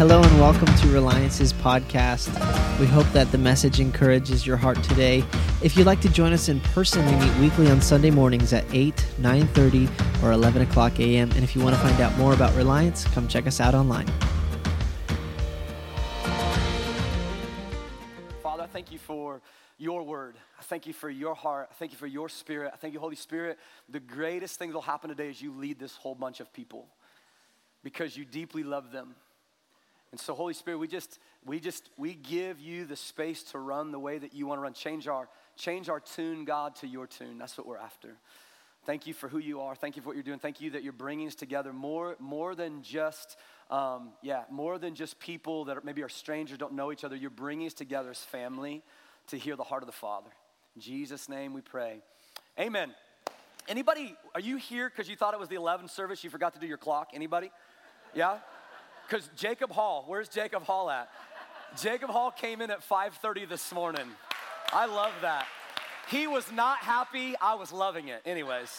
Hello and welcome to Reliance's podcast. We hope that the message encourages your heart today. If you'd like to join us in person, we meet weekly on Sunday mornings at 8, 9.30, or 11 o'clock a.m. And if you want to find out more about Reliance, come check us out online. Father, I thank you for your word. I thank you for your heart. I thank you for your spirit. I thank you, Holy Spirit. The greatest thing that will happen today is you lead this whole bunch of people because you deeply love them. And so, Holy Spirit, we just, we just, we give you the space to run the way that you want to run. Change our, change our tune, God, to your tune. That's what we're after. Thank you for who you are. Thank you for what you're doing. Thank you that you're bringing us together more, more than just, um, yeah, more than just people that are, maybe are strangers, don't know each other. You're bringing us together as family to hear the heart of the Father. In Jesus' name we pray. Amen. Anybody, are you here because you thought it was the 11 service? You forgot to do your clock? Anybody? Yeah? Because Jacob Hall, where's Jacob Hall at? Jacob Hall came in at 5:30 this morning. I love that. He was not happy. I was loving it. Anyways,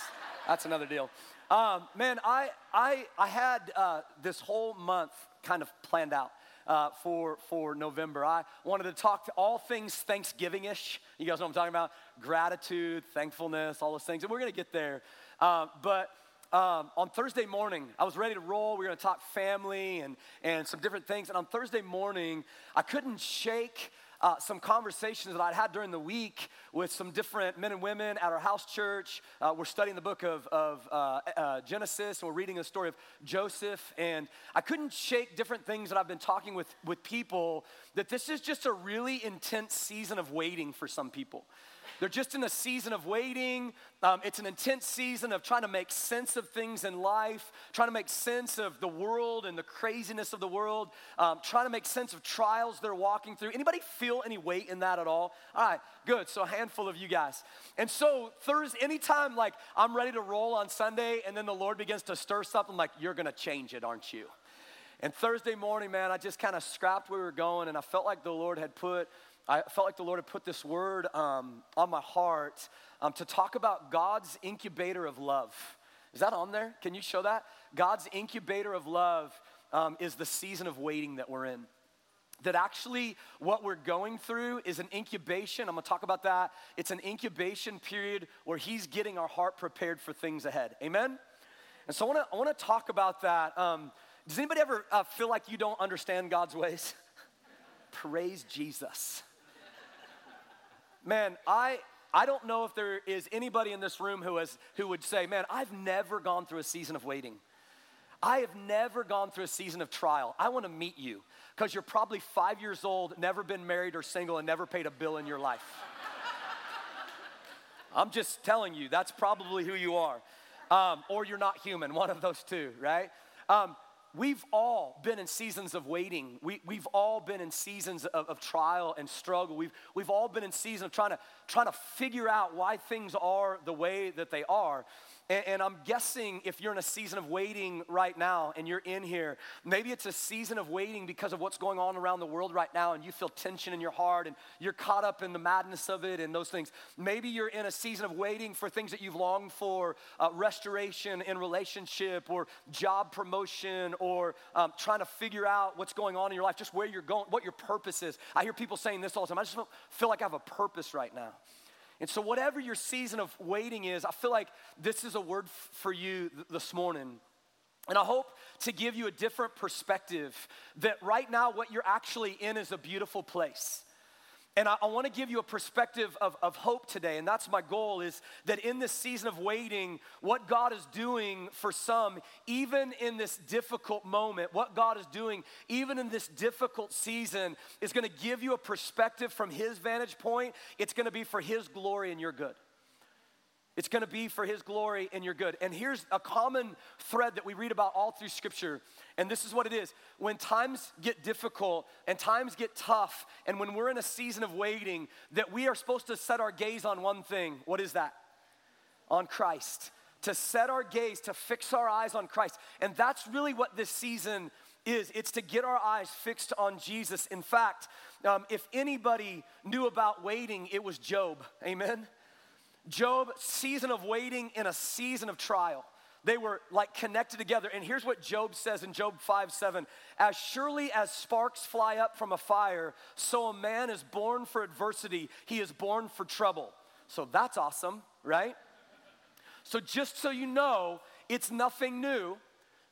that's another deal. Um, man, I I I had uh, this whole month kind of planned out. Uh, for for November. I wanted to talk to all things Thanksgiving-ish. You guys know what I'm talking about? Gratitude, thankfulness, all those things, and we're gonna get there. Uh, but um, on Thursday morning, I was ready to roll. We were going to talk family and, and some different things. And on Thursday morning, I couldn't shake uh, some conversations that I'd had during the week with some different men and women at our house church. Uh, we're studying the book of, of uh, uh Genesis, and we're reading the story of Joseph. And I couldn't shake different things that I've been talking with, with people that this is just a really intense season of waiting for some people. They're just in a season of waiting. Um, it's an intense season of trying to make sense of things in life, trying to make sense of the world and the craziness of the world, um, trying to make sense of trials they're walking through. Anybody feel any weight in that at all? All right, good. So a handful of you guys. And so Thursday, anytime like I'm ready to roll on Sunday and then the Lord begins to stir something, like you're gonna change it, aren't you? And Thursday morning, man, I just kind of scrapped where we were going, and I felt like the Lord had put I felt like the Lord had put this word um, on my heart um, to talk about God's incubator of love. Is that on there? Can you show that? God's incubator of love um, is the season of waiting that we're in. That actually, what we're going through is an incubation. I'm gonna talk about that. It's an incubation period where He's getting our heart prepared for things ahead. Amen? And so I wanna, I wanna talk about that. Um, does anybody ever uh, feel like you don't understand God's ways? Praise Jesus. Man, I I don't know if there is anybody in this room who has who would say, "Man, I've never gone through a season of waiting. I have never gone through a season of trial. I want to meet you because you're probably 5 years old, never been married or single and never paid a bill in your life." I'm just telling you, that's probably who you are. Um, or you're not human, one of those two, right? Um, We've all been in seasons of waiting. We, we've all been in seasons of, of trial and struggle. We've, we've all been in seasons of trying to, trying to figure out why things are the way that they are. And, and, I'm guessing if you're in a season of waiting right now and you're in here, maybe it's a season of waiting because of what's going on around the world right now and you feel tension in your heart and you're caught up in the madness of it and those things. Maybe you're in a season of waiting for things that you've longed for uh, restoration in relationship or job promotion or um, trying to figure out what's going on in your life, just where you're going, what your purpose is. I hear people saying this all the time. I just feel like I have a purpose right now. And so, whatever your season of waiting is, I feel like this is a word f- for you th- this morning. And I hope to give you a different perspective that right now, what you're actually in is a beautiful place. And I, I want to give you a perspective of, of hope today. And that's my goal is that in this season of waiting, what God is doing for some, even in this difficult moment, what God is doing, even in this difficult season, is going to give you a perspective from His vantage point. It's going to be for His glory and your good. It's going to be for his glory and your good. And here's a common thread that we read about all through scripture. And this is what it is. When times get difficult and times get tough, and when we're in a season of waiting, that we are supposed to set our gaze on one thing. What is that? On Christ. To set our gaze, to fix our eyes on Christ. And that's really what this season is it's to get our eyes fixed on Jesus. In fact, um, if anybody knew about waiting, it was Job. Amen. Job, season of waiting in a season of trial. They were like connected together. And here's what Job says in Job 5 7 As surely as sparks fly up from a fire, so a man is born for adversity, he is born for trouble. So that's awesome, right? So just so you know, it's nothing new.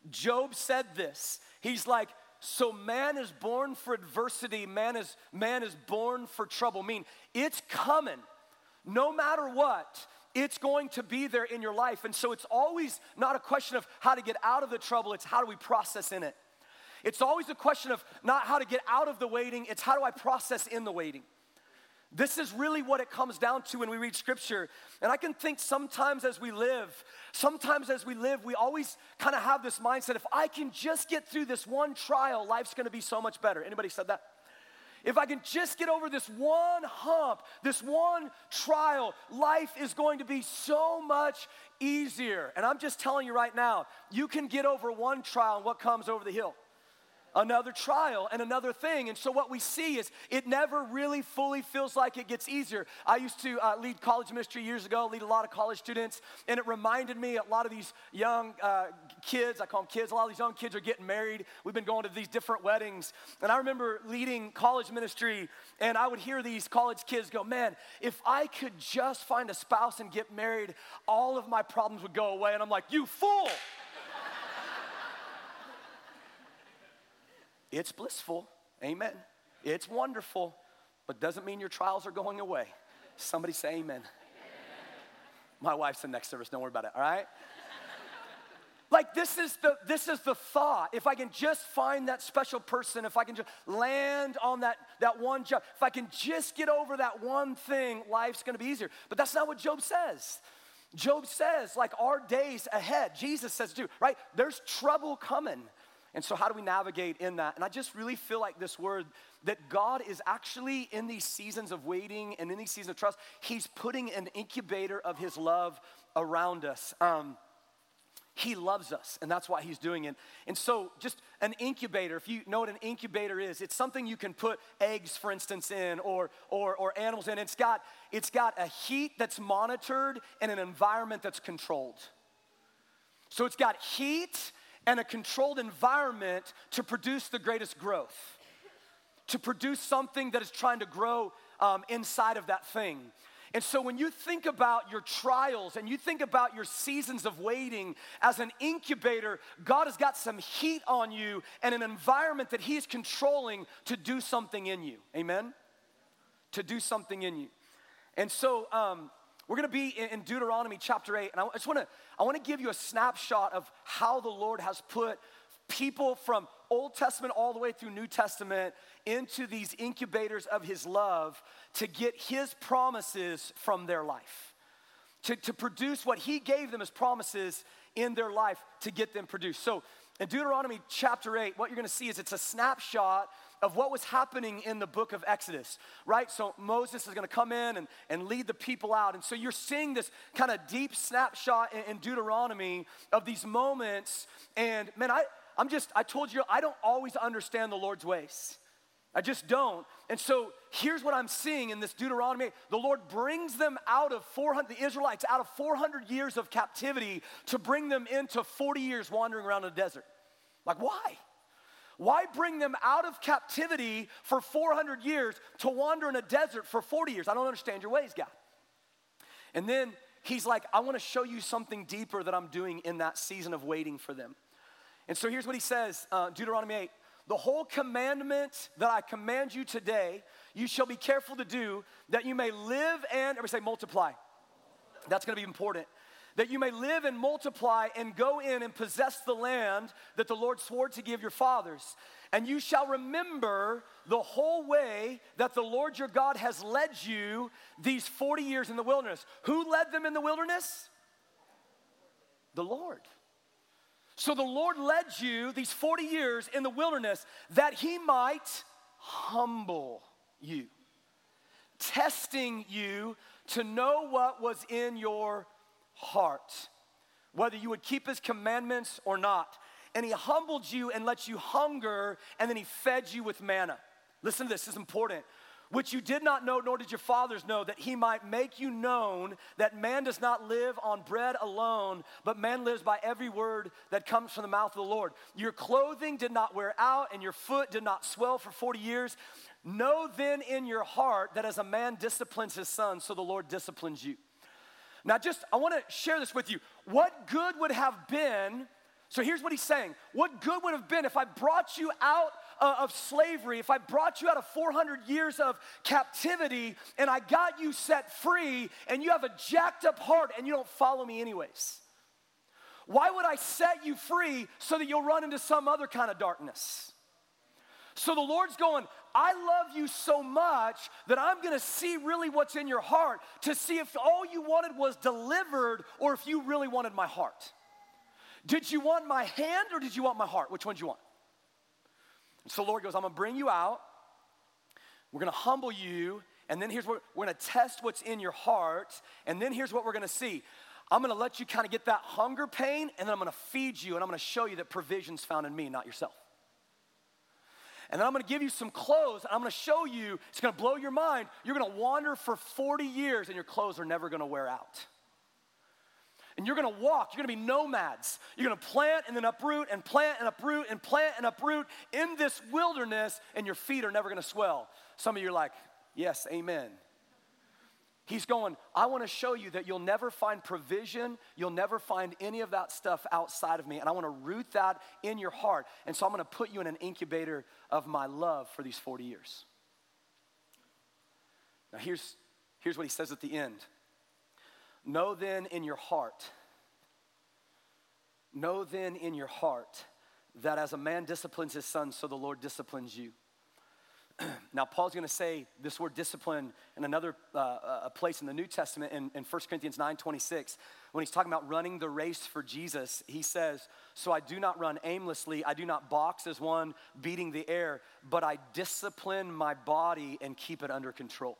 Job said this. He's like, so man is born for adversity, man is man is born for trouble. I mean, it's coming. No matter what, it's going to be there in your life. And so it's always not a question of how to get out of the trouble, it's how do we process in it. It's always a question of not how to get out of the waiting, it's how do I process in the waiting. This is really what it comes down to when we read scripture. And I can think sometimes as we live, sometimes as we live, we always kind of have this mindset if I can just get through this one trial, life's gonna be so much better. Anybody said that? If I can just get over this one hump, this one trial, life is going to be so much easier. And I'm just telling you right now, you can get over one trial and what comes over the hill? Another trial and another thing. And so, what we see is it never really fully feels like it gets easier. I used to uh, lead college ministry years ago, lead a lot of college students, and it reminded me a lot of these young uh, kids, I call them kids, a lot of these young kids are getting married. We've been going to these different weddings. And I remember leading college ministry, and I would hear these college kids go, Man, if I could just find a spouse and get married, all of my problems would go away. And I'm like, You fool! It's blissful. Amen. It's wonderful, but doesn't mean your trials are going away. Somebody say amen. amen. My wife's in next service, don't worry about it, all right? like this is the this is the thought if i can just find that special person if i can just land on that that one job if i can just get over that one thing life's going to be easier but that's not what job says job says like our days ahead jesus says too right there's trouble coming and so, how do we navigate in that? And I just really feel like this word that God is actually in these seasons of waiting and in these seasons of trust, He's putting an incubator of His love around us. Um, he loves us, and that's why he's doing it. And so, just an incubator, if you know what an incubator is, it's something you can put eggs, for instance, in or, or, or animals in. It's got, it's got a heat that's monitored and an environment that's controlled. So, it's got heat and a controlled environment to produce the greatest growth, to produce something that is trying to grow um, inside of that thing. And so, when you think about your trials and you think about your seasons of waiting as an incubator, God has got some heat on you and an environment that He is controlling to do something in you. Amen? To do something in you. And so, um, we're going to be in Deuteronomy chapter 8, and I just want to I want to give you a snapshot of how the Lord has put people from Old Testament all the way through New Testament into these incubators of his love to get his promises from their life. To, to produce what he gave them as promises in their life to get them produced. So in Deuteronomy chapter 8, what you're gonna see is it's a snapshot of what was happening in the book of Exodus, right? So Moses is gonna come in and, and lead the people out. And so you're seeing this kind of deep snapshot in, in Deuteronomy of these moments. And man, I, I'm just, I told you, I don't always understand the Lord's ways. I just don't. And so here's what I'm seeing in this Deuteronomy. The Lord brings them out of 400, the Israelites out of 400 years of captivity to bring them into 40 years wandering around the desert. Like, why? Why bring them out of captivity for 400 years to wander in a desert for 40 years? I don't understand your ways, God. And then he's like, I want to show you something deeper that I'm doing in that season of waiting for them. And so here's what he says uh, Deuteronomy 8 The whole commandment that I command you today, you shall be careful to do, that you may live and, everybody say, multiply. That's gonna be important that you may live and multiply and go in and possess the land that the Lord swore to give your fathers. And you shall remember the whole way that the Lord your God has led you these 40 years in the wilderness. Who led them in the wilderness? The Lord. So the Lord led you these 40 years in the wilderness that he might humble you, testing you to know what was in your heart, whether you would keep his commandments or not. And he humbled you and let you hunger, and then he fed you with manna. Listen to this, this is important. which you did not know, nor did your fathers know, that he might make you known that man does not live on bread alone, but man lives by every word that comes from the mouth of the Lord. Your clothing did not wear out, and your foot did not swell for 40 years. Know then in your heart that as a man disciplines his son, so the Lord disciplines you. Now, just I want to share this with you. What good would have been? So here's what he's saying. What good would have been if I brought you out uh, of slavery, if I brought you out of 400 years of captivity and I got you set free and you have a jacked up heart and you don't follow me anyways? Why would I set you free so that you'll run into some other kind of darkness? So the Lord's going, I love you so much that I'm gonna see really what's in your heart to see if all you wanted was delivered or if you really wanted my heart. Did you want my hand or did you want my heart? Which one do you want? So the Lord goes, I'm gonna bring you out, we're gonna humble you, and then here's what we're gonna test what's in your heart, and then here's what we're gonna see. I'm gonna let you kind of get that hunger pain, and then I'm gonna feed you, and I'm gonna show you that provision's found in me, not yourself. And then I'm gonna give you some clothes, and I'm gonna show you, it's gonna blow your mind. You're gonna wander for 40 years, and your clothes are never gonna wear out and you're gonna walk, you're gonna be nomads. You're gonna plant and then uproot and plant and uproot and plant and uproot in this wilderness, and your feet are never gonna swell. Some of you are like, yes, amen. He's going, I wanna show you that you'll never find provision, you'll never find any of that stuff outside of me, and I wanna root that in your heart. And so I'm gonna put you in an incubator of my love for these 40 years. Now, here's, here's what he says at the end. Know then in your heart, know then in your heart that as a man disciplines his son, so the Lord disciplines you. now, Paul's going to say this word discipline in another uh, a place in the New Testament in, in 1 Corinthians 9 26. When he's talking about running the race for Jesus, he says, So I do not run aimlessly, I do not box as one beating the air, but I discipline my body and keep it under control.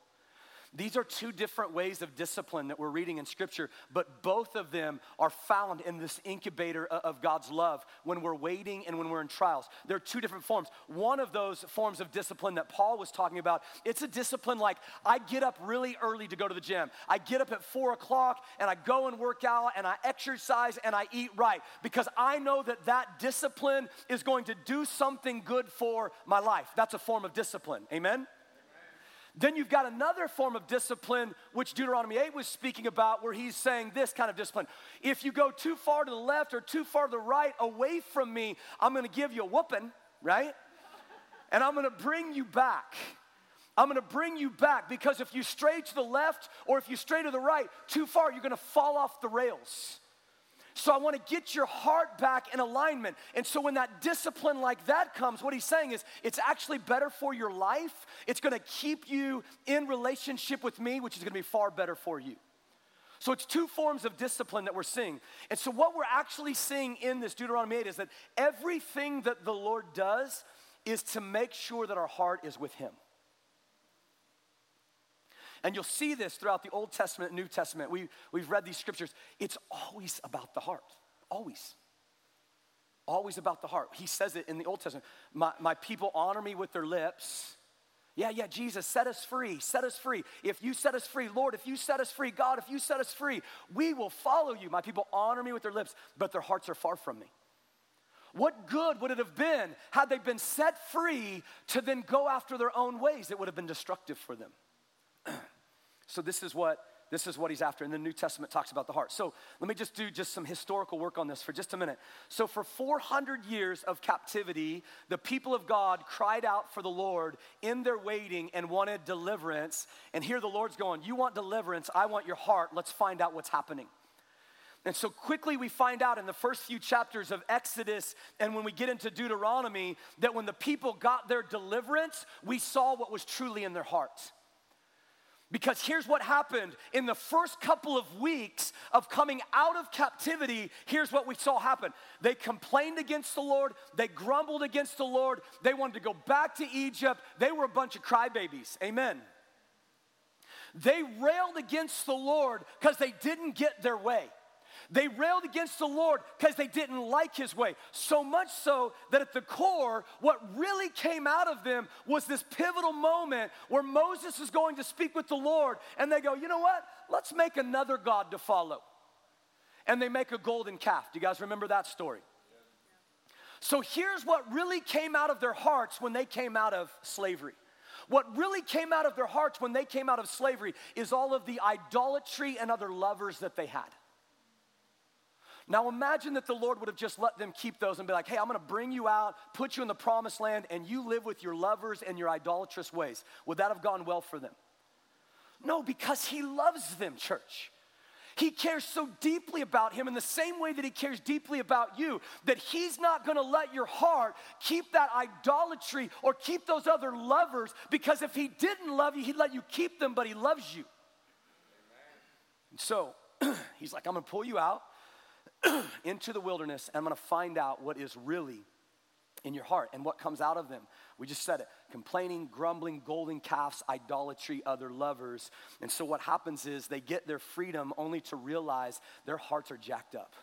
These are two different ways of discipline that we're reading in Scripture, but both of them are found in this incubator of God's love when we're waiting and when we're in trials. There are two different forms. One of those forms of discipline that Paul was talking about, it's a discipline like I get up really early to go to the gym. I get up at four o'clock and I go and work out and I exercise and I eat right because I know that that discipline is going to do something good for my life. That's a form of discipline. Amen? Then you've got another form of discipline, which Deuteronomy 8 was speaking about, where he's saying this kind of discipline. If you go too far to the left or too far to the right away from me, I'm gonna give you a whooping, right? And I'm gonna bring you back. I'm gonna bring you back because if you stray to the left or if you stray to the right too far, you're gonna fall off the rails. So I want to get your heart back in alignment. And so when that discipline like that comes, what he's saying is it's actually better for your life. It's going to keep you in relationship with me, which is going to be far better for you. So it's two forms of discipline that we're seeing. And so what we're actually seeing in this Deuteronomy 8 is that everything that the Lord does is to make sure that our heart is with him. And you'll see this throughout the Old Testament New Testament. We, we've read these scriptures. It's always about the heart. Always. Always about the heart. He says it in the Old Testament. My, my people honor me with their lips. Yeah, yeah, Jesus, set us free, set us free. If you set us free, Lord, if you set us free, God, if you set us free, we will follow you. My people honor me with their lips, but their hearts are far from me. What good would it have been had they been set free to then go after their own ways? It would have been destructive for them. so this is what this is what he's after and the new testament talks about the heart. So let me just do just some historical work on this for just a minute. So for 400 years of captivity the people of god cried out for the lord in their waiting and wanted deliverance. And here the lord's going you want deliverance i want your heart. Let's find out what's happening. And so quickly we find out in the first few chapters of Exodus and when we get into Deuteronomy that when the people got their deliverance, we saw what was truly in their hearts. Because here's what happened in the first couple of weeks of coming out of captivity. Here's what we saw happen. They complained against the Lord, they grumbled against the Lord, they wanted to go back to Egypt. They were a bunch of crybabies. Amen. They railed against the Lord because they didn't get their way. They railed against the Lord because they didn't like his way. So much so that at the core, what really came out of them was this pivotal moment where Moses is going to speak with the Lord, and they go, You know what? Let's make another God to follow. And they make a golden calf. Do you guys remember that story? So here's what really came out of their hearts when they came out of slavery. What really came out of their hearts when they came out of slavery is all of the idolatry and other lovers that they had. Now imagine that the Lord would have just let them keep those and be like, hey, I'm gonna bring you out, put you in the promised land, and you live with your lovers and your idolatrous ways. Would that have gone well for them? No, because He loves them, church. He cares so deeply about him in the same way that he cares deeply about you, that he's not gonna let your heart keep that idolatry or keep those other lovers because if he didn't love you, he'd let you keep them, but he loves you. And so he's like, I'm gonna pull you out into the wilderness and I'm gonna find out what is really in your heart and what comes out of them. We just said it complaining, grumbling, golden calves, idolatry, other lovers. And so what happens is they get their freedom only to realize their hearts are jacked up.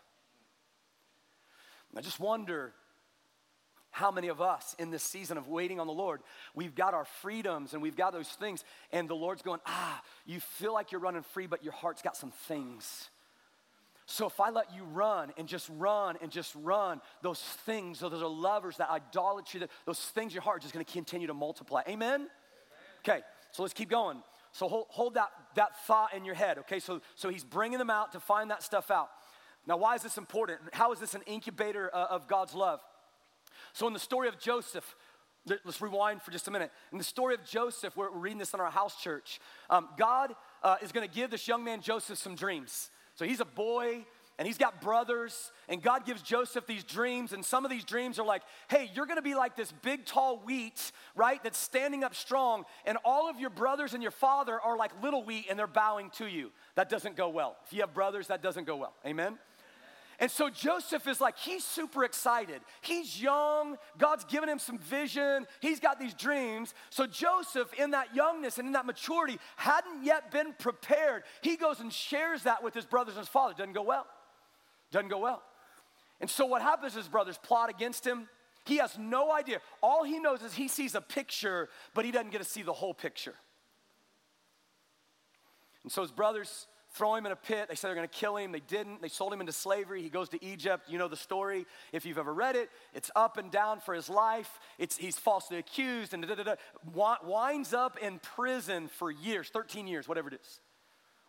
I just wonder how many of us in this season of waiting on the Lord, we've got our freedoms and we've got those things, and the Lord's going, ah, you feel like you're running free, but your heart's got some things so if I let you run and just run and just run, those things, those are lovers, that idolatry, those things in your heart are just gonna continue to multiply. Amen? Amen? Okay, so let's keep going. So hold, hold that, that thought in your head, okay? So, so he's bringing them out to find that stuff out. Now, why is this important? How is this an incubator uh, of God's love? So, in the story of Joseph, let's rewind for just a minute. In the story of Joseph, we're, reading this in our house church. Um, God uh, is going to give this young man Joseph some dreams. So he's a boy and he's got brothers, and God gives Joseph these dreams, and some of these dreams are like, hey, you're gonna be like this big, tall wheat, right, that's standing up strong, and all of your brothers and your father are like little wheat, and they're bowing to you. That doesn't go well. If you have brothers, that doesn't go well. Amen? And so Joseph is like, he's super excited. He's young, God's given him some vision, he's got these dreams. So Joseph, in that youngness and in that maturity, hadn't yet been prepared. He goes and shares that with his brothers and his father. Doesn't go well. Doesn't go well. And so what happens is his brothers plot against him. He has no idea. All he knows is he sees a picture, but he doesn't get to see the whole picture. And so his brothers throw him in a pit. They said they're going to kill him. They didn't. They sold him into slavery. He goes to Egypt. You know the story. If you've ever read it, it's up and down for his life. It's, he's falsely accused and da, da, da, winds up in prison for years 13 years, whatever it is.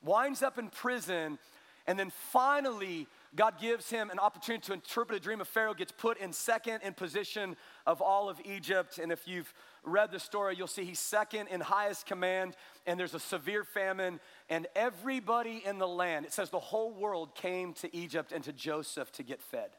Winds up in prison, and then finally, God gives him an opportunity to interpret a dream of Pharaoh, gets put in second in position of all of Egypt. And if you've read the story, you'll see he's second in highest command, and there's a severe famine, and everybody in the land, it says the whole world came to Egypt and to Joseph to get fed.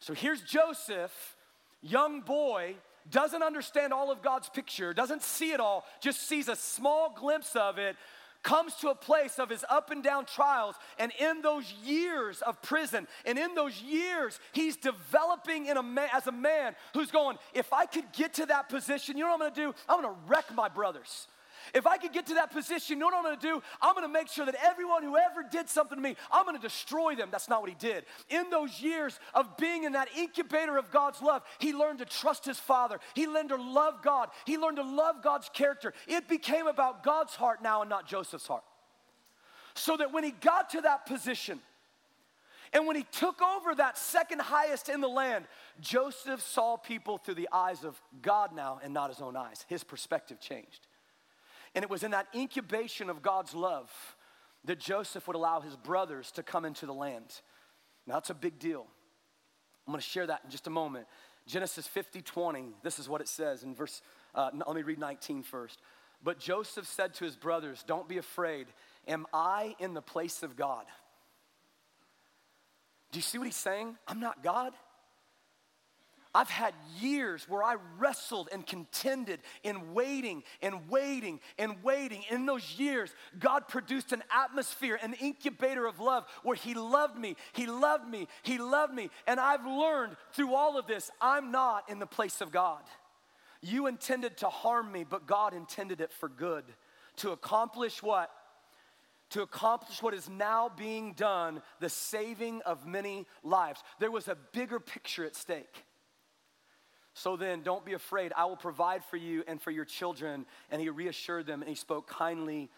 So here's Joseph, young boy, doesn't understand all of God's picture, doesn't see it all, just sees a small glimpse of it, comes to a place of his up and down trials. And in those years of prison, and in those years, he's developing in a man, as a man who's going, if I could get to that position, you know what I'm gonna do? I'm gonna wreck my brothers. If I could get to that position, you know what I'm gonna do? I'm gonna make sure that everyone who ever did something to me, I'm gonna destroy them. That's not what he did. In those years of being in that incubator of God's love, he learned to trust his father. He learned to love God. He learned to love God's character. It became about God's heart now and not Joseph's heart. So that when he got to that position, and when he took over that second highest in the land, Joseph saw people through the eyes of God now and not his own eyes. His perspective changed. And it was in that incubation of God's love that Joseph would allow his brothers to come into the land. Now, that's a big deal. I'm going to share that in just a moment. Genesis 50 20, this is what it says in verse, uh, let me read 19 first. But Joseph said to his brothers, Don't be afraid. Am I in the place of God? Do you see what he's saying? I'm not God. I've had years where I wrestled and contended in waiting and waiting and waiting. In those years, God produced an atmosphere, an incubator of love where He loved me, He loved me, He loved me. And I've learned through all of this, I'm not in the place of God. You intended to harm me, but God intended it for good. To accomplish what? to accomplish what is now being done, the saving of many lives. There was a bigger picture at stake. So then, don't be afraid. I will provide for you and for your children. And he reassured them and he spoke kindly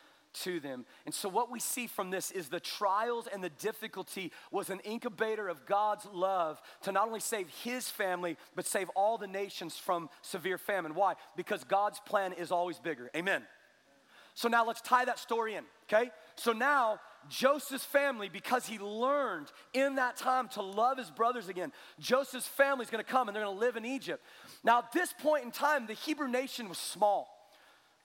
to them. And so, what we see from this is the trials and the difficulty was an incubator of God's love to not only save his family, but save all the nations from severe famine. Why? Because God's plan is always bigger. Amen. So, now let's tie that story in, okay? So, now Joseph's family, because he learned in that time to love his brothers again, Joseph's family is going to come and they're going to live in Egypt. Now, at this point in time, the Hebrew nation was small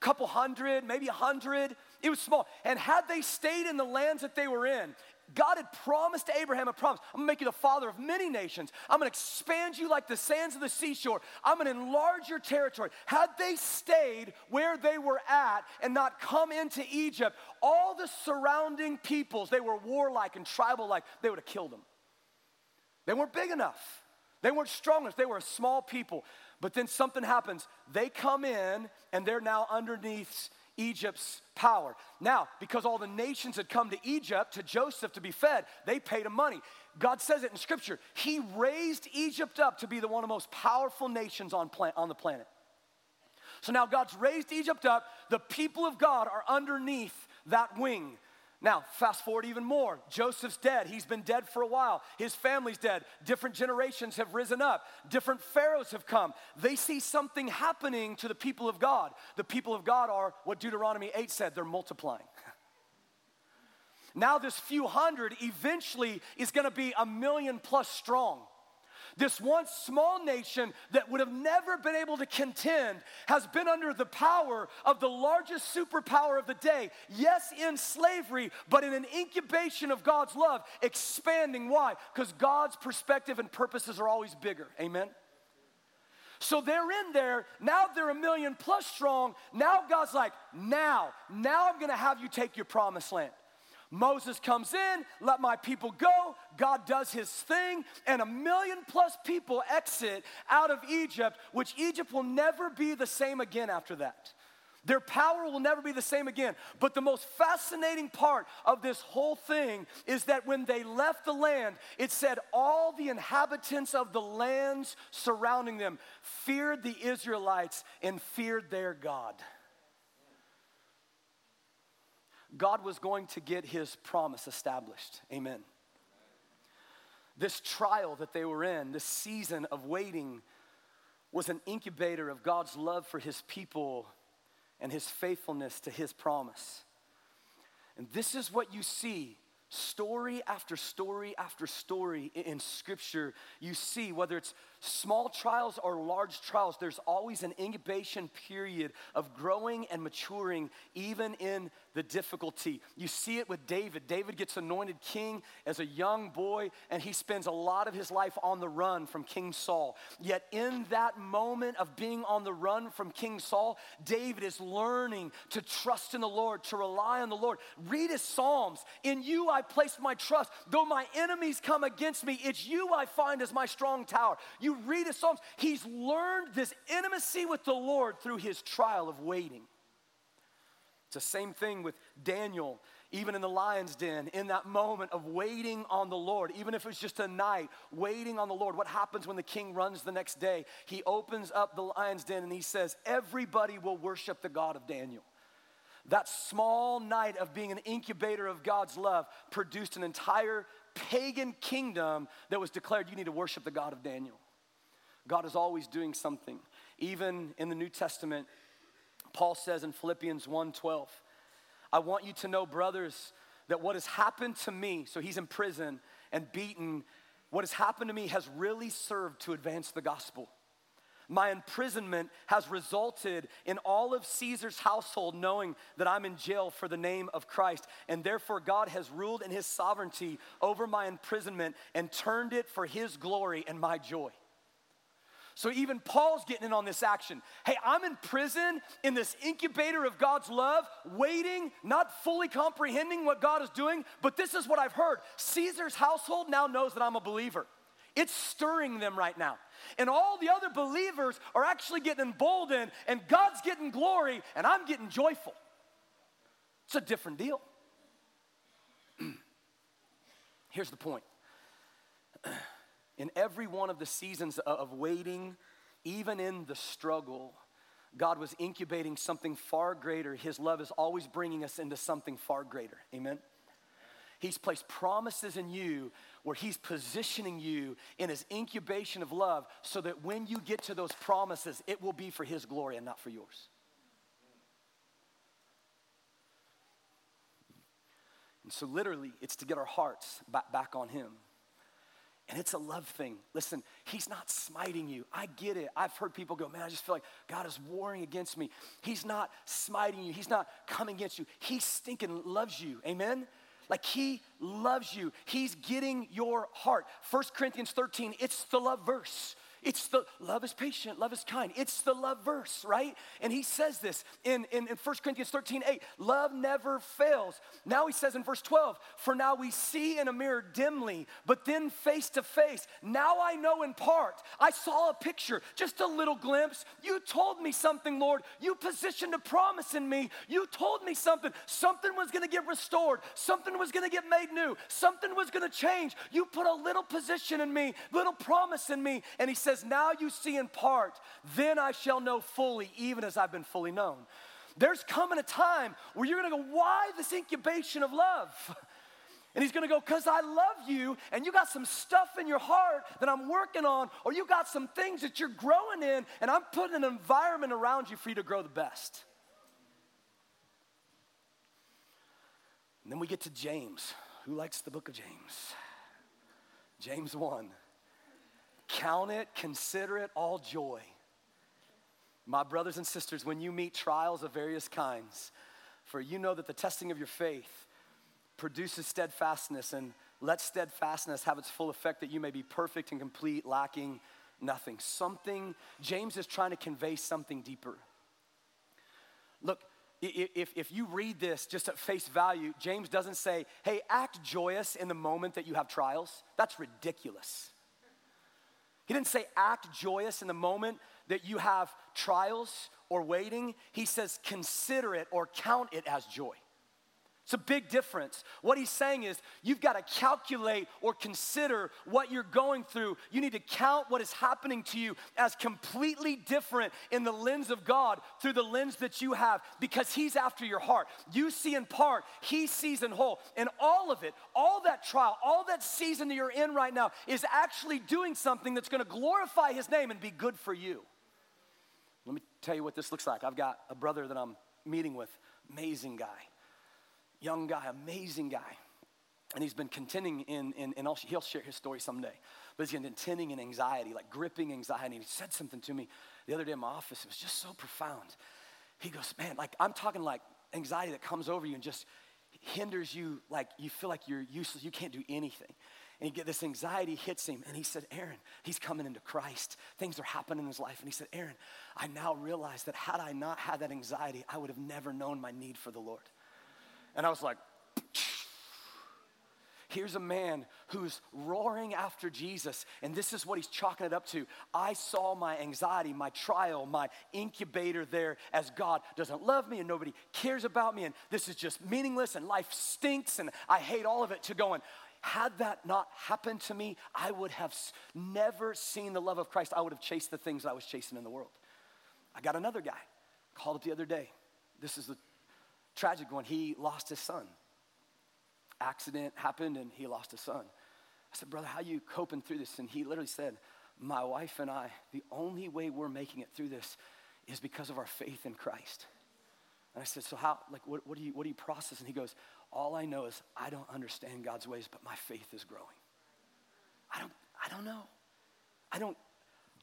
a couple hundred, maybe a hundred. It was small. And had they stayed in the lands that they were in, God had promised Abraham a promise. I'm gonna make you the father of many nations. I'm gonna expand you like the sands of the seashore. I'm gonna enlarge your territory. Had they stayed where they were at and not come into Egypt, all the surrounding peoples, they were warlike and tribal like, they would have killed them. They weren't big enough. They weren't strong enough. They were a small people. But then something happens. They come in and they're now underneath Egypt's power. Now, because all the nations had come to Egypt, to Joseph to be fed, they paid him money. God says it in Scripture. He raised Egypt up to be the one of the most powerful nations on, plan- on the planet. So now God's raised Egypt up. The people of God are underneath that wing. Now, fast forward even more. Joseph's dead. He's been dead for a while. His family's dead. Different generations have risen up. Different pharaohs have come. They see something happening to the people of God. The people of God are what Deuteronomy 8 said they're multiplying. Now, this few hundred eventually is going to be a million plus strong. This once small nation that would have never been able to contend has been under the power of the largest superpower of the day. Yes, in slavery, but in an incubation of God's love, expanding. Why? Because God's perspective and purposes are always bigger. Amen? So they're in there. Now they're a million plus strong. Now God's like, now, now I'm gonna have you take your promised land. Moses comes in, let my people go. God does his thing, and a million plus people exit out of Egypt, which Egypt will never be the same again after that. Their power will never be the same again. But the most fascinating part of this whole thing is that when they left the land, it said all the inhabitants of the lands surrounding them feared the Israelites and feared their God. God was going to get his promise established. Amen. This trial that they were in, this season of waiting, was an incubator of God's love for his people and his faithfulness to his promise. And this is what you see story after story after story in scripture. You see, whether it's small trials or large trials, there's always an incubation period of growing and maturing, even in the difficulty. You see it with David. David gets anointed king as a young boy, and he spends a lot of his life on the run from King Saul. Yet, in that moment of being on the run from King Saul, David is learning to trust in the Lord, to rely on the Lord. Read his Psalms. In you I place my trust. Though my enemies come against me, it's you I find as my strong tower. You read his Psalms, he's learned this intimacy with the Lord through his trial of waiting. It's the same thing with Daniel, even in the lion's den, in that moment of waiting on the Lord, even if it's just a night, waiting on the Lord. What happens when the king runs the next day? He opens up the lion's den and he says, Everybody will worship the God of Daniel. That small night of being an incubator of God's love produced an entire pagan kingdom that was declared you need to worship the God of Daniel. God is always doing something. Even in the New Testament, Paul says in Philippians 1:12, I want you to know, brothers, that what has happened to me, so he's in prison and beaten, what has happened to me has really served to advance the gospel. My imprisonment has resulted in all of Caesar's household knowing that I'm in jail for the name of Christ. And therefore, God has ruled in his sovereignty over my imprisonment and turned it for his glory and my joy. So even Paul's getting in on this action. Hey, I'm in prison in this incubator of God's love, waiting, not fully comprehending what God is doing, but this is what I've heard. Caesar's household now knows that I'm a believer. It's stirring them right now. And all the other believers are actually getting emboldened, and God's getting glory, and I'm getting joyful. It's a different deal. Here's the point in every one of the seasons of waiting, even in the struggle, God was incubating something far greater. His love is always bringing us into something far greater. Amen? He's placed promises in you where He's positioning you in His incubation of love so that when you get to those promises, it will be for His glory and not for yours. And so, literally, it's to get our hearts back, on Him. And it's a love thing. Listen, he's not smiting you. I get it. I've heard people go, man, I just feel like God is warring against me. He's not smiting you, he's not coming against you. He stinking loves you. Amen? Like he loves you. He's getting your heart. 1 Corinthians 13, it's the love verse. It's the love is patient, love is kind. It's the love verse, right? And he says this in, in, in 1 Corinthians 13, 8. Love never fails. Now he says in verse 12, for now we see in a mirror dimly, but then face to face. Now I know in part. I saw a picture, just a little glimpse. You told me something, Lord. You positioned a promise in me. You told me something. Something was gonna get restored, something was gonna get made new, something was gonna change. You put a little position in me, little promise in me. And he says, says, Now you see in part, then I shall know fully, even as I've been fully known. There's coming a time where you're gonna go, Why this incubation of love? And he's gonna go, Because I love you, and you got some stuff in your heart that I'm working on, or you got some things that you're growing in, and I'm putting an environment around you for you to grow the best. And then we get to James. Who likes the book of James? James 1. Count it, consider it all joy. My brothers and sisters, when you meet trials of various kinds, for you know that the testing of your faith produces steadfastness, and let steadfastness have its full effect that you may be perfect and complete, lacking nothing. Something, James is trying to convey something deeper. Look, if, if you read this just at face value, James doesn't say, hey, act joyous in the moment that you have trials. That's ridiculous. He didn't say act joyous in the moment that you have trials or waiting. He says consider it or count it as joy. It's a big difference. What he's saying is, you've got to calculate or consider what you're going through. You need to count what is happening to you as completely different in the lens of God through the lens that you have because he's after your heart. You see in part, he sees in whole. And all of it, all that trial, all that season that you're in right now is actually doing something that's going to glorify his name and be good for you. Let me tell you what this looks like. I've got a brother that I'm meeting with, amazing guy young guy, amazing guy. And he's been contending in, in, and he'll share his story someday. But he's been contending in anxiety, like gripping anxiety. And he said something to me the other day in my office. It was just so profound. He goes, man, like I'm talking like anxiety that comes over you and just hinders you, like you feel like you're useless, you can't do anything. And get this anxiety hits him, and he said, Aaron, he's coming into Christ. Things are happening in his life. And he said, Aaron, I now realize that had I not had that anxiety, I would have never known my need for the Lord. And I was like, Here's a man who's roaring after Jesus, and this is what he's chalking it up to. I saw my anxiety, my trial, my incubator there as God doesn't love me and nobody cares about me, and this is just meaningless, and life stinks, and I hate all of it, to going, had that not happened to me, I would have never seen the love of Christ. I would have chased the things I was chasing in the world. I got another guy, called up the other day. This is the tragic one. He lost his son. Accident happened and he lost his son. I said, Brother, how you coping through this? And he literally said, My wife and I, the only way we're making it through this is because of our faith in Christ. And I said, So how, like, what, what, do you, what do you process? And he goes, All I know is I don't understand God's ways, but my faith is growing. I don't, I don't know. I don't,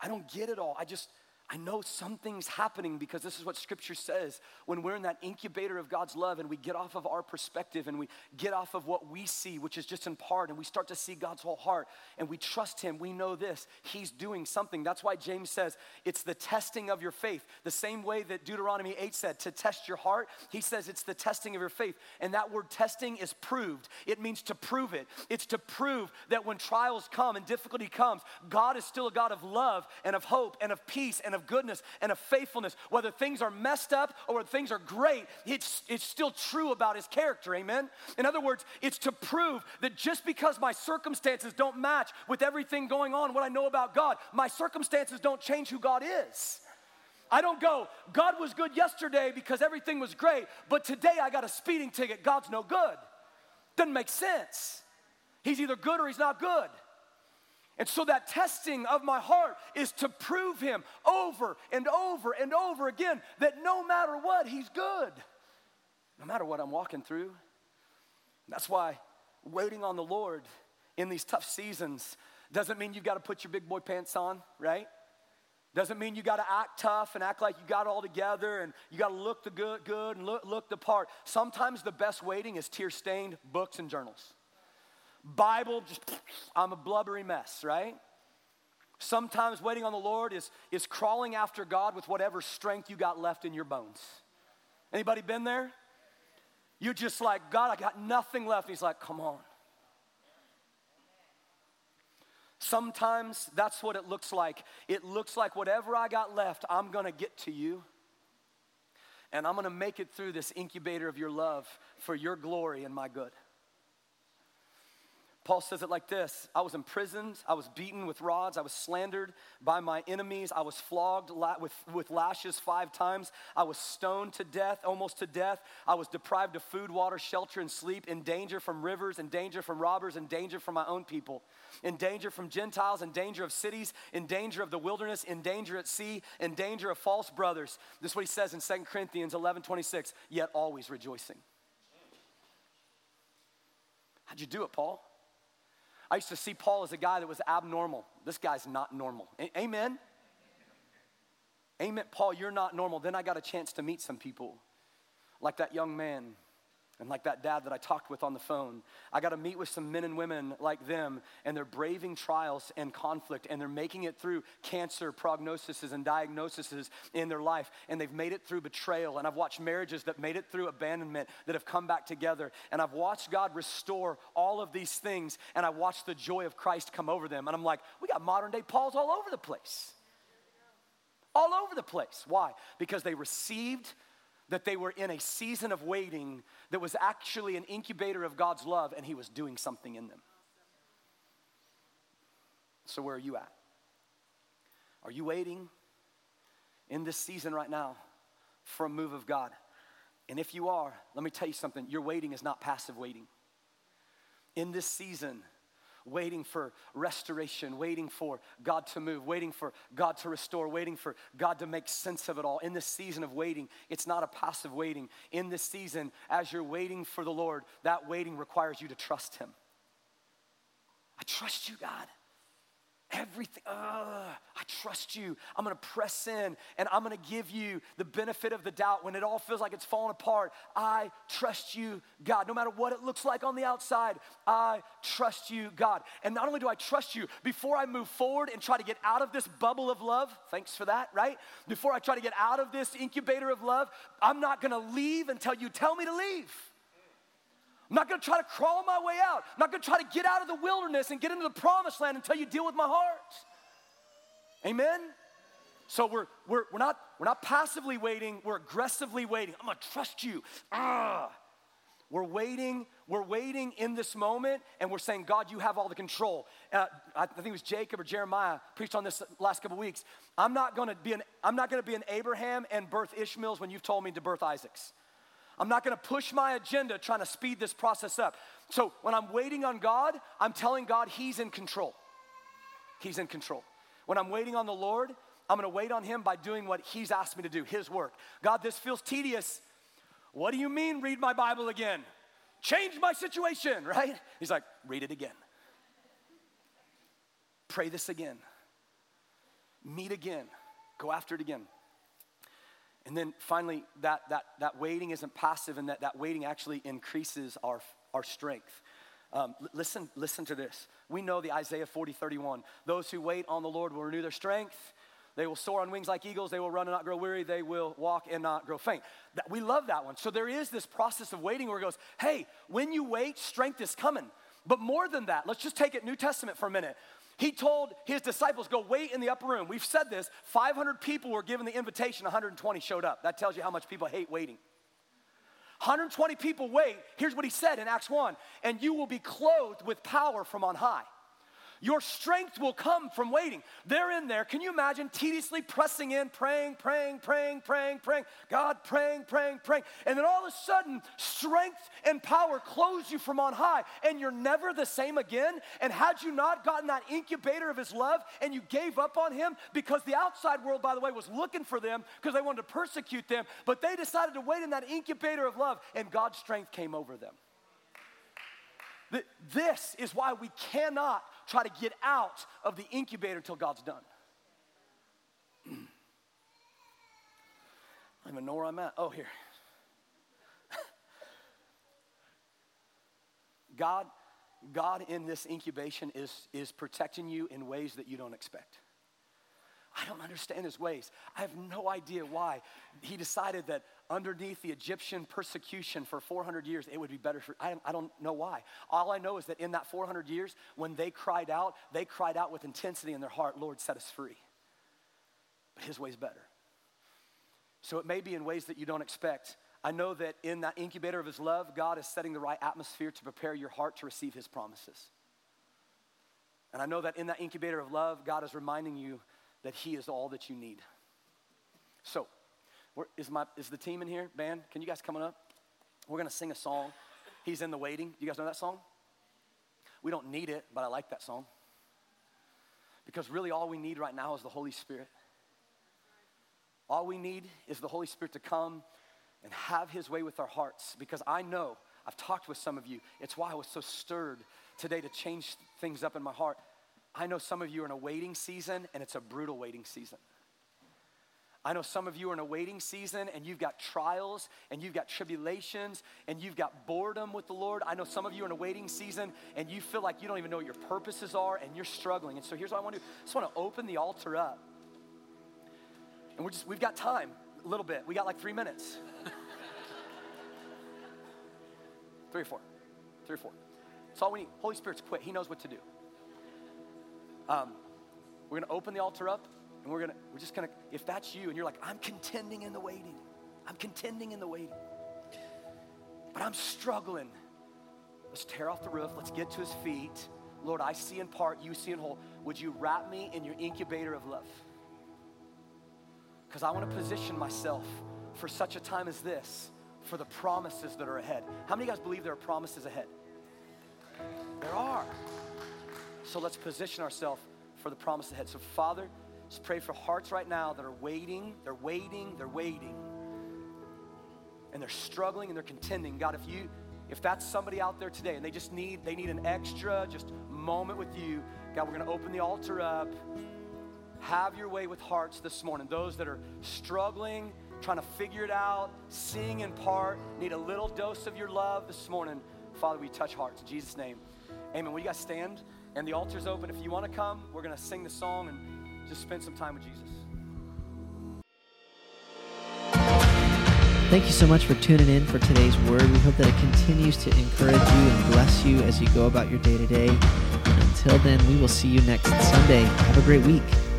I don't get it all. I just, I know something's happening because this is what scripture says. When we're in that incubator of God's love and we get off of our perspective and we get off of what we see, which is just in part, and we start to see God's whole heart and we trust Him, we know this. He's doing something. That's why James says it's the testing of your faith. The same way that Deuteronomy 8 said to test your heart, he says it's the testing of your faith. And that word testing is proved. It means to prove it. It's to prove that when trials come and difficulty comes, God is still a God of love and of hope and of peace and of of goodness and of faithfulness. Whether things are messed up or whether things are great, it's, it's still true about his character, amen? In other words, it's to prove that just because my circumstances don't match with everything going on, what I know about God, my circumstances don't change who God is. I don't go, God was good yesterday because everything was great, but today I got a speeding ticket. God's no good. Doesn't make sense. He's either good or he's not good. And so that testing of my heart is to prove him over and over and over again that no matter what, he's good. No matter what I'm walking through. That's why waiting on the Lord in these tough seasons doesn't mean you've got to put your big boy pants on, right? Doesn't mean you got to act tough and act like you got all together and you got to look the good, good and look, look the part. Sometimes the best waiting is tear stained books and journals. Bible, just I'm a blubbery mess, right? Sometimes waiting on the Lord is, is crawling after God with whatever strength you got left in your bones. Anybody been there? You're just like, God, I got nothing left. And he's like, come on. Sometimes that's what it looks like. It looks like whatever I got left, I'm gonna get to you. And I'm gonna make it through this incubator of your love for your glory and my good. Paul says it like this I was imprisoned, I was beaten with rods, I was slandered by my enemies, I was flogged with, with lashes five times, I was stoned to death, almost to death, I was deprived of food, water, shelter, and sleep, in danger from rivers, in danger from robbers, in danger from my own people, in danger from Gentiles, in danger of cities, in danger of the wilderness, in danger at sea, in danger of false brothers. This is what he says in 2 Corinthians 11 26, yet always rejoicing. How'd you do it, Paul? I used to see Paul as a guy that was abnormal. This guy's not normal. A- Amen? Amen. Paul, you're not normal. Then I got a chance to meet some people, like that young man and like that dad that I talked with on the phone. I got to meet with some men and women like them, and they're braving trials and conflict, and they're making it through cancer prognoses and diagnoses in their life, and they've made it through betrayal. And I've watched marriages that made it through abandonment that have come back together, and I've watched God restore all of these things, and I watched the joy of Christ come over them. And I'm like, we got modern day Pauls all over the place. All over the place. Why? Because they received that they were in a season of waiting that was actually an incubator of God's love and He was doing something in them. So, where are you at? Are you waiting in this season right now for a move of God? And if you are, let me tell you something your waiting is not passive waiting. In this season, waiting for restoration, waiting for God to move, waiting for God to restore, waiting for God to make sense of it all. In this season of waiting, it's not a passive waiting. In this season, as you're waiting for the Lord, that waiting requires you to trust Him. I trust you, God. Everything, uh, I trust you. I'm gonna press in and I'm gonna give you the benefit of the doubt when it all feels like it's falling apart. I trust you, God. No matter what it looks like on the outside, I trust you, God. And not only do I trust you, before I move forward and try to get out of this bubble of love, thanks for that, right? Before I try to get out of this incubator of love, I'm not gonna leave until you tell me to leave. I'm not gonna try to crawl my way out. I'm not gonna try to get out of the wilderness and get into the promised land until you deal with my heart. Amen? So we're, we're, we're, not, we're not passively waiting, we're aggressively waiting. I'm gonna trust you. Ah. We're waiting, we're waiting in this moment, and we're saying, God, you have all the control. Uh, I think it was Jacob or Jeremiah preached on this last couple weeks. I'm not gonna be an, I'm not gonna be an Abraham and birth Ishmaels when you've told me to birth Isaacs. I'm not gonna push my agenda trying to speed this process up. So when I'm waiting on God, I'm telling God He's in control. He's in control. When I'm waiting on the Lord, I'm gonna wait on Him by doing what He's asked me to do, His work. God, this feels tedious. What do you mean, read my Bible again? Change my situation, right? He's like, read it again. Pray this again. Meet again. Go after it again. And then finally, that, that, that waiting isn't passive and that, that waiting actually increases our, our strength. Um, listen, listen to this. We know the Isaiah 40, 31. Those who wait on the Lord will renew their strength. They will soar on wings like eagles. They will run and not grow weary. They will walk and not grow faint. That, we love that one. So there is this process of waiting where it goes, hey, when you wait, strength is coming. But more than that, let's just take it New Testament for a minute. He told his disciples, Go wait in the upper room. We've said this 500 people were given the invitation, 120 showed up. That tells you how much people hate waiting. 120 people wait. Here's what he said in Acts 1 and you will be clothed with power from on high. Your strength will come from waiting. They're in there. Can you imagine tediously pressing in, praying, praying, praying, praying, praying, God praying, praying, praying. And then all of a sudden, strength and power close you from on high, and you're never the same again. And had you not gotten that incubator of His love and you gave up on Him because the outside world, by the way, was looking for them because they wanted to persecute them, but they decided to wait in that incubator of love, and God's strength came over them. This is why we cannot try to get out of the incubator until God's done. I don't even know where I'm at. Oh, here. God, God in this incubation is, is protecting you in ways that you don't expect. I don't understand his ways. I have no idea why. He decided that underneath the Egyptian persecution for 400 years, it would be better for. I, I don't know why. All I know is that in that 400 years, when they cried out, they cried out with intensity in their heart, Lord, set us free. But his way's better. So it may be in ways that you don't expect. I know that in that incubator of his love, God is setting the right atmosphere to prepare your heart to receive his promises. And I know that in that incubator of love, God is reminding you that He is all that you need. So, is, my, is the team in here? Band, can you guys come on up? We're gonna sing a song. He's in the waiting. You guys know that song? We don't need it, but I like that song. Because really, all we need right now is the Holy Spirit. All we need is the Holy Spirit to come and have His way with our hearts. Because I know, I've talked with some of you, it's why I was so stirred today to change things up in my heart. I know some of you are in a waiting season and it's a brutal waiting season. I know some of you are in a waiting season and you've got trials and you've got tribulations and you've got boredom with the Lord. I know some of you are in a waiting season and you feel like you don't even know what your purposes are and you're struggling. And so here's what I want to do. I just want to open the altar up. And we're just we've got time a little bit. We got like 3 minutes. 3 or 4. 3 or 4. That's all we need. Holy Spirit's quick. He knows what to do. Um, we're gonna open the altar up and we're gonna, we're just gonna, if that's you and you're like, I'm contending in the waiting, I'm contending in the waiting, but I'm struggling. Let's tear off the roof, let's get to his feet. Lord, I see in part, you see in whole. Would you wrap me in your incubator of love? Because I want to position myself for such a time as this, for the promises that are ahead. How many of you guys believe there are promises ahead? There are. So let's position ourselves for the promise ahead. So, Father, just pray for hearts right now that are waiting, they're waiting, they're waiting. And they're struggling and they're contending. God, if you if that's somebody out there today and they just need they need an extra just moment with you, God, we're going to open the altar up. Have your way with hearts this morning. Those that are struggling, trying to figure it out, seeing in part, need a little dose of your love this morning. Father, we touch hearts in Jesus' name. Amen. Will you guys stand? And the altar's open. If you want to come, we're going to sing the song and just spend some time with Jesus. Thank you so much for tuning in for today's word. We hope that it continues to encourage you and bless you as you go about your day to day. Until then, we will see you next Sunday. Have a great week.